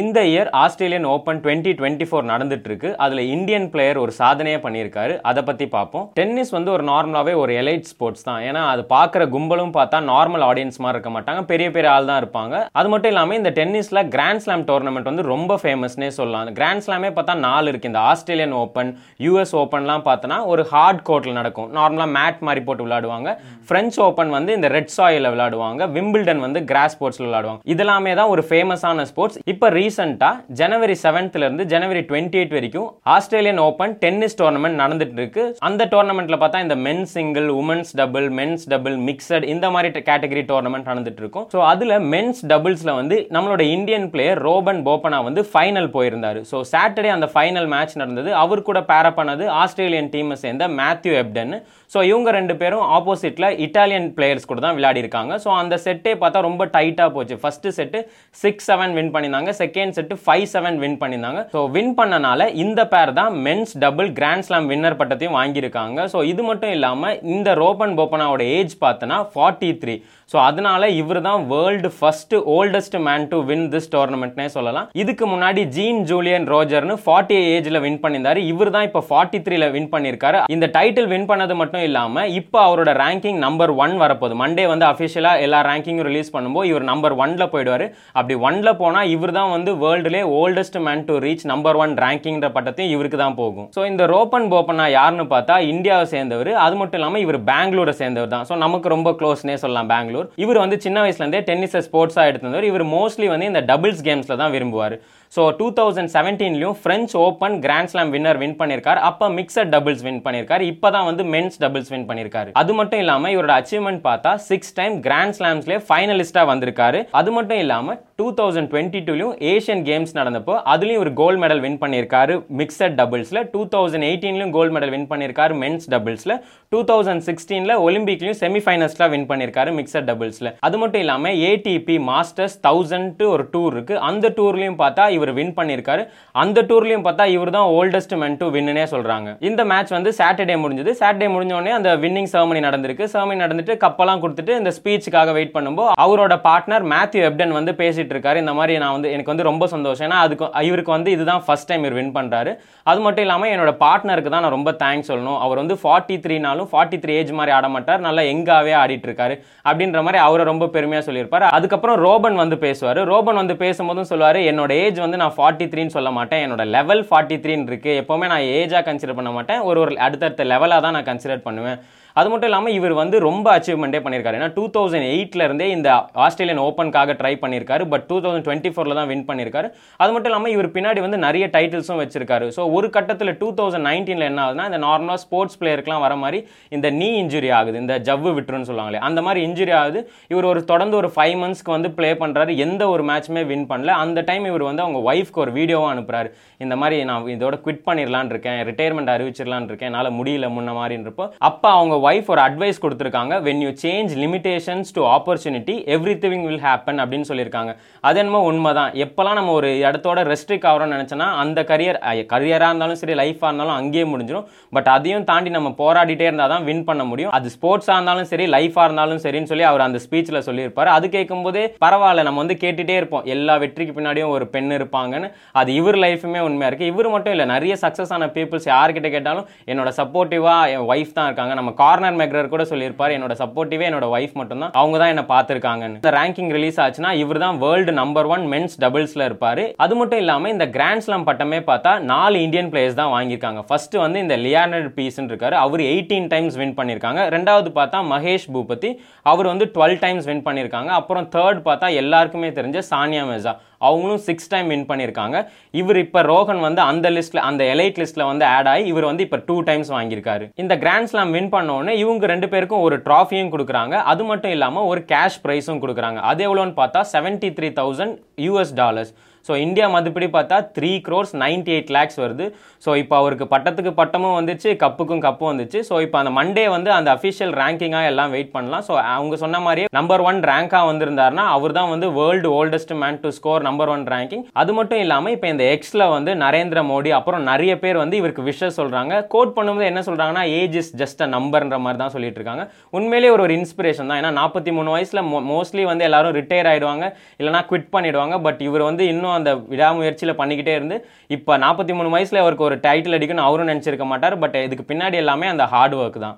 இந்த year Australian open twenty twenty four நடந்துட்டு இருக்கு அதுல இந்தியன் பிளேயர் ஒரு சாதனையை பண்ணியிருக்காரு. அதை பத்தி பார்ப்போம் டென்னிஸ் வந்து ஒரு நார்மலாவே ஒரு எலைட் ஸ்போர்ட்ஸ் தான். ஏன்னா அது பார்க்குற கும்பலும் பார்த்தா நார்மல் ஆடியன்ஸ் மாதிரி இருக்க மாட்டாங்க. பெரிய பெரிய ஆள் தான் இருப்பாங்க. அது மட்டும் இல்லாமல் இந்த டென்னிஸ்ல கிராண்ட் ஸ்லாம் டோர்னமெண்ட் வந்து ரொம்ப ஃபேமஸ்னே சொல்லலாம். கிராண்ட் ஸ்லாமே பார்த்தா நாலு இருக்கு. இந்த ஆஸ்திரேலியன் ஓப்பன் யூஎஸ் ஓப்பன்லாம் பார்த்தோன்னா ஒரு ஹார்ட் கோர்ட்டில் நடக்கும். நார்மலாக மேட் மாதிரி போட்டு விளையாடுவாங்க. ஃப்ரெஞ்ச் ஓப்பன் வந்து இந்த ரெட் சாயில் விளையாடுவாங்க. விம்பிள்டன் வந்து கிராஸ் ஸ்போர்ட்ஸ்ல விளையாடுவாங்க. இதெல்லாமே தான் ஒரு ஃபேமஸான ஸ்போர்ட்ஸ் இப்போ ரீசெண்டா ஜனவரி செவன்த்லேருந்து ஜனவரி டுவெண்ட்டி எயிட் வரைக்கும் ஆஸ்திரேலியன் ஓப்பன் டென்னிஸ் டோர்னமெண்ட் நடந்துட்டு இருக்கு. அந்த டோர்னமெண்ட்டில் பார்த்தா இந்த men single women's double men's double mixed இந்த மாதிரி கேட்டகரி டோர்னமெண்ட் நடந்துட்டு இருக்கும். ஸோ அதில் மென்ஸ் டபுள்ஸில் வந்து நம்மளோட இந்தியன் பிளேயர் ரோபன் போப்பனா வந்து ஃபைனல் போயிருந்தார். ஸோ சாட்டர்டே அந்த ஃபைனல் மேட்ச் நடந்தது. அவர் கூட பேரப் பண்ணது ஆஸ்திரேலியன் டீமை சேர்ந்த மேத்யூ எப்டன் ஸோ இவங்க ரெண்டு பேரும் ஆப்போசிட்டில் இட்டாலியன் பிளேயர்ஸ் கூட தான் விளையாடி இருக்காங்க. ஸோ அந்த செட்டே பார்த்தா ரொம்ப டைட்டாக போச்சு. First set six seven win பண்ணியிருந்தாங்க. Second set five seven win பண்ணியிருந்தாங்க. ஸோ வின் பண்ணனால இந்த பேர் தான் men's double grand slam winner பட்டத்தையும் வாங்கியிருக்காங்க. ஸோ இது மட்டும் இல்லாமல் இந்த ரோபன் போப்பனாவோட ஏஜ் பார்த்தோன்னா ஃபார்ட்டி த்ரீ ஸோ அதனால இவர் தான் world first oldest man to win this டோர்னமெண்ட்னே சொல்லலாம். இதுக்கு முன்னாடி ஜீன் ஜூலியன் ரோஜர்னு ஃபார்ட்டி ஏஜ்ல வின் பண்ணியிருந்தாரு. இவர் தான் இப்போ ஃபார்ட்டி த்ரீல வின் பண்ணியிருக்காரு. இந்த டைட்டில் வின் பண்ணது மட்டும் இல்லாமல் இப்போ அவரோட ரேங்கிங் நம்பர் ஒன் வரப்போகுது. மண்டே வந்து அஃபிஷியலாக எல்லா ரேங்கிங்கும் ரிலீஸ் பண்ணும்போது இவர் நம்பர் ஒன்ல போயிடுவாரு. அப்படி ஒன்ல போனால் இவர் தான் வந்து வேர்ல்டுலே oldest man to reach number one ரேங்கிங்ற பட்டத்தையும் இவருக்கு தான் போகும். ஸோ இந்த ரோப்பன் போப்பனா யாருன்னு பார்த்தா இந்தியாவை சேர்ந்தவர். அது மட்டும் இல்லாமல் இவர் பெங்களூரை சேர்ந்தவர் தான். ஸோ நமக்கு ரொம்ப க்ளோஸ்னே சொல்லலாம் பெங்களூர் இவர் வந்து சின்ன வயசுலேருந்தே டென்னிஸை ஸ்போர்ட்ஸாக எடுத்திருந்தவர். இவர் மோஸ்ட்லி வந்து இந்த டபுள்ஸ் கேம்ஸில் தான் விரும்புவார். So two thousand செவன்டீன்லையும் French open grand slam winner win பண்ணியிருக்காரு அப்போ மிக்சட் டபுள்ஸ் வின் பண்ணியிருக்கார் இப்போ தான் வந்து மென்ஸ் டபுள்ஸ் வின் பண்ணியிருக்காரு அது மட்டும் இல்லாமல் இவரோட அச்சீவ்மெண்ட் பார்த்தா சிக்ஸ் டைம் கிராண்ட் ஸ்லாம்ஸ்லேயே ஃபைனலிஸ்ட்டாக வந்திருக்காரு. அது மட்டும் இல்லாமல் டூ தௌசண்ட் டுவெண்ட்டி டூலையும் ஏஷியன் கேம்ஸ் நடந்தப்போ அதுலேயும் ஒரு கோல்டு மெடல் வின் பண்ணியிருக்காரு மிக்சட் டபுள்ஸில் டூ தௌசண்ட் எயிட்டீன்லையும் கோல்டு மெடல் வின் பண்ணியிருக்காரு மென்ஸ் டபுள்ஸில் டூ தௌசண்ட் சிக்ஸ்டீனில் ஒலிம்பிக்லையும் செமிஃபைனல்ஸ்லாம் வின் பண்ணியிருக்காரு மிக்சட் டபுள்ஸில் அது மட்டும் இல்லாமல் ஏடிபி மாஸ்டர்ஸ் தௌசண்ட் ஒரு டூர் இருக்கு. அந்த டூர்லையும் பார்த்தா இவர் வின் பண்ணியிருக்காரு. அந்த டூர்லையும் பார்த்தா இவர் தான் ஓல்டஸ்ட் மென் டு வின்னுனே சொல்றாங்க. இந்த மேட்ச் வந்து சாட்டர்டே முடிஞ்சது. சாட்டர்டே முடிஞ்ச உடனே அந்த வின்னிங் செர்மனி நடந்திருக்கு. செர்மனி நடந்துட்டு கப்பெல்லாம் கொடுத்துட்டு இந்த ஸ்பீச்சுக்காக வெயிட் பண்ணும்போது அவரோட பார்ட்னர் மேத்யூ எப்டன் வந்து பேசிட்டு இருக்காரு. இந்த மாதிரி நான் வந்து எனக்கு வந்து ரொம்ப சந்தோஷம். ஏன்னா அதுக்கு இவருக்கு வந்து இதுதான் ஃபர்ஸ்ட் டைம் இவர் வின் பண்றாரு. அது மட்டும் இல்லாமல் என்னோட பார்ட்னருக்கு தான் நான் ரொம்ப தேங்க்ஸ் சொல்லணும். அவர் வந்து ஃபார்ட்டி த்ரீனாலும் ஃபார்ட்டி த்ரீ ஏஜ் மாதிரி ஆட மாட்டார். நல்லா எங்காவே ஆடிட்டு இருக்காரு. அப்படின்ற மாதிரி அவரை ரொம்ப பெருமையாக சொல்லியிருப்பாரு. அதுக்கப்புறம் ரோபன் வந்து பேசுவார். ரோபன் வந்து பேசும்போதும் சொல்லுவார் என்னோட ஏஜ் வந்து நான் ஃபார்ட்டி த்ரீன்னு சொல்ல மாட்டேன். என்னோட லெவல் ஃபார்ட்டி த்ரீன்னு இருக்குது எப்போவுமே நான் ஏஜாக கன்சிடர் பண்ண மாட்டேன். ஒரு ஒரு அடுத்தடுத்த லெவலாக தான் நான் கன்சிடர் பண்ணுவேன். அது மட்டும் இல்லாமல் இவர் வந்து ரொம்ப அச்சீவ்மெண்ட்டே பண்ணியிருக்காரு. ஏன்னா டூ தௌசண்ட் எயிட்டில் இருந்தே இந்த ஆஸ்திரேலியன் ஓப்பனுக்காக ட்ரை பண்ணியிருக்காரு. பட் டூ தௌசண்ட் டுவெண்ட்டி ஃபோரில் தான் வின் பண்ணியிருக்காரு. அது மட்டும் இல்லாமல் இவர் பின்னாடி வந்து நிறைய டைட்டில்ஸும் வச்சிருக்காரு. ஸோ ஒரு கட்டத்தில் டூ தௌசண்ட் நைன்டீனில் என்ன ஆகுதுன்னா இந்த நார்மலாக ஸ்போர்ட்ஸ் பிளேயருக்குலாம் வர மாதிரி இந்த நீ இன்ஜுரி ஆகுது. இந்த ஜவ்வு விட்டுருன்னு சொல்லுவாங்களே அந்த மாதிரி இன்ஜுரி ஆகுது. இவர் ஒரு தொடர்ந்து ஒரு ஃபைவ் மந்த்ஸ்க்கு வந்து ப்ளே பண்ணுறாரு எந்த ஒரு மேட்ச்சுமே வின் பண்ணல. அந்த டைம் இவர் வந்து அவங்க ஒய்ஃப்க்கு ஒரு வீடியோவாக அனுப்புறாரு. இந்த மாதிரி நான் இதோட குவிட் பண்ணிடலான் இருக்கேன். ரிட்டையர்மெண்ட் அறிவிச்சிடலான் இருக்கேன். என்னால் முடியல முன்ன மாதிரின்றப்போ அப்போ அவங்க ஒய்ஃப் ஒரு அட்வைஸ் கொடுத்துருக்காங்க. When you change limitations to opportunity everything will happen அப்படின்னு சொல்லியிருக்காங்க. அது என்னமோ உண்மைதான். எப்போல்லாம் நம்ம ஒரு இடத்தோட ரெஸ்ட்ரிக் ஆகிறோம்னு நினச்சோன்னா அந்த கரியர் கரியராக இருந்தாலும் சரி லைஃபாக இருந்தாலும் அங்கேயே முடிஞ்சிடும் பட் அதையும் தாண்டி நம்ம போராடிட்டே இருந்தால் தான் வின் பண்ண முடியும். அது ஸ்போர்ட்ஸாக இருந்தாலும் சரி லைஃபாக இருந்தாலும் சரின்னு சொல்லி அவர் அந்த ஸ்பீச்சில் சொல்லியிருப்பார். அது கேட்கும்போதே பரவாயில்ல நம்ம வந்து கேட்டுகிட்டே இருப்போம். எல்லா வெற்றிக்கு பின்னாடியும் ஒரு பெண் இருப்பாங்கன்னு. அது இவர் லைஃபுமே உண்மையாக இருக்குது இவர் மட்டும் இல்லை நிறைய சக்ஸஸ் ஆன பீப்புள்ஸ் யார்கிட்ட கேட்டாலும் என்னோட சப்போர்ட்டிவாக என் ஒய்ஃப் தான் இருக்காங்க. நம்ம கார்னர் மெக்ரர் கூட சொல்லியிருப்பார் என்னோட சப்போர்ட்டிவே என்னோட ஒய்ஃப் மட்டும் தான் அவங்க தான் என்ன பார்த்துருக்காங்கன்னு. இந்த ரேங்கிங் ரிலீஸ் ஆச்சுன்னா இவர் தான் வேர்ல்டு நம்பர் ஒன் மென்ஸ் டபுள்ஸ்ல இருப்பார். அது மட்டும் இல்லாமல் இந்த கிராண்ட் ஸ்லாம் பட்டமே பார்த்தா நாலு இந்தியன் பிளேயர்ஸ் தான் வாங்கியிருக்காங்க. ஃபர்ஸ்ட் வந்து இந்த லியானர்ட் பீஸ்ன்னு இருக்காரு. அவர் எயிட்டீன் டைம்ஸ் வின் பண்ணியிருக்காங்க. ரெண்டாவது பார்த்தா மகேஷ் பூபதி. அவர் வந்து டுவெல் டைம்ஸ் வின் பண்ணியிருக்காங்க. அப்புறம் தேர்ட் பார்த்தா எல்லாருக்குமே தெரிஞ்ச சானியா மிர்சா. அவங்களும் சிக்ஸ் டைம் வின் பண்ணியிருக்காங்க. இவர் இப்போ ரோஹன் வந்து அந்த லிஸ்ட்ல அந்த எலைட் லிஸ்ட்ல வந்து ஆட் ஆகி இவர் வந்து இப்போ டூ டைம்ஸ் வாங்கியிருக்காரு. இந்த கிராண்ட் ஸ்லாம் வின் பண்ணோடனே இவங்க ரெண்டு பேருக்கும் ஒரு ட்ராஃபியும் கொடுக்குறாங்க. அது மட்டும் இல்லாமல் ஒரு கேஷ் ப்ரைஸும் கொடுக்குறாங்க. அது எவ்வளோன்னு பார்த்தா seventy three thousand US dollars so India மதிப்படி பார்த்தா three crores ninety eight lakhs வருது. ஸோ இப்போ அவருக்கு பட்டத்துக்கு பட்டமும் வந்துச்சு கப்புக்கும் கப்பும் வந்துச்சு. ஸோ இப்போ அந்த மண்டே வந்து அந்த அஃபிஷியல் ரேங்கிங்காக எல்லாம் வெயிட் பண்ணலாம். ஸோ அவங்க சொன்ன மாதிரியே நம்பர் ஒன் ரேங்காக வந்திருந்தாருன்னா அவர் தான் வந்து world oldest man to score number one ranking அது மட்டும் இல்லாமல் இப்போ இந்த எக்ஸில் வந்து நரேந்திர மோடி அப்புறம் நிறைய பேர் வந்து இவருக்கு விஷஸ் சொல்கிறாங்க கோட் பண்ணும்போது என்ன சொல்கிறாங்கன்னா ஏஜ் இஸ் ஜஸ்ட் அ நம்பர்ன்ற மாதிரி தான் சொல்லிட்டு இருக்காங்க. உண்மையிலேயே ஒரு ஒரு இன்ஸ்பிரேஷன் தான். ஏன்னா நாற்பத்தி மூணு வயசில் மோஸ்ட்லி வந்து எல்லாரும் ரிட்டையர் ஆகிடுவாங்க இல்லைனா குவிட் பண்ணிடுவாங்க. பட் இவர் வந்து இன்னும் அந்த விடாமுயற்சியில் பண்ணிக்கிட்டே இருந்து இப்போ நாற்பத்தி மூணு வயசில் அவருக்கு ஒரு டைட்டில் அடிக்கணும்னு அவரும் நினச்சிருக்க மாட்டார். பட் இதுக்கு பின்னாடி எல்லாமே அந்த ஹார்ட் ஒர்க் தான்.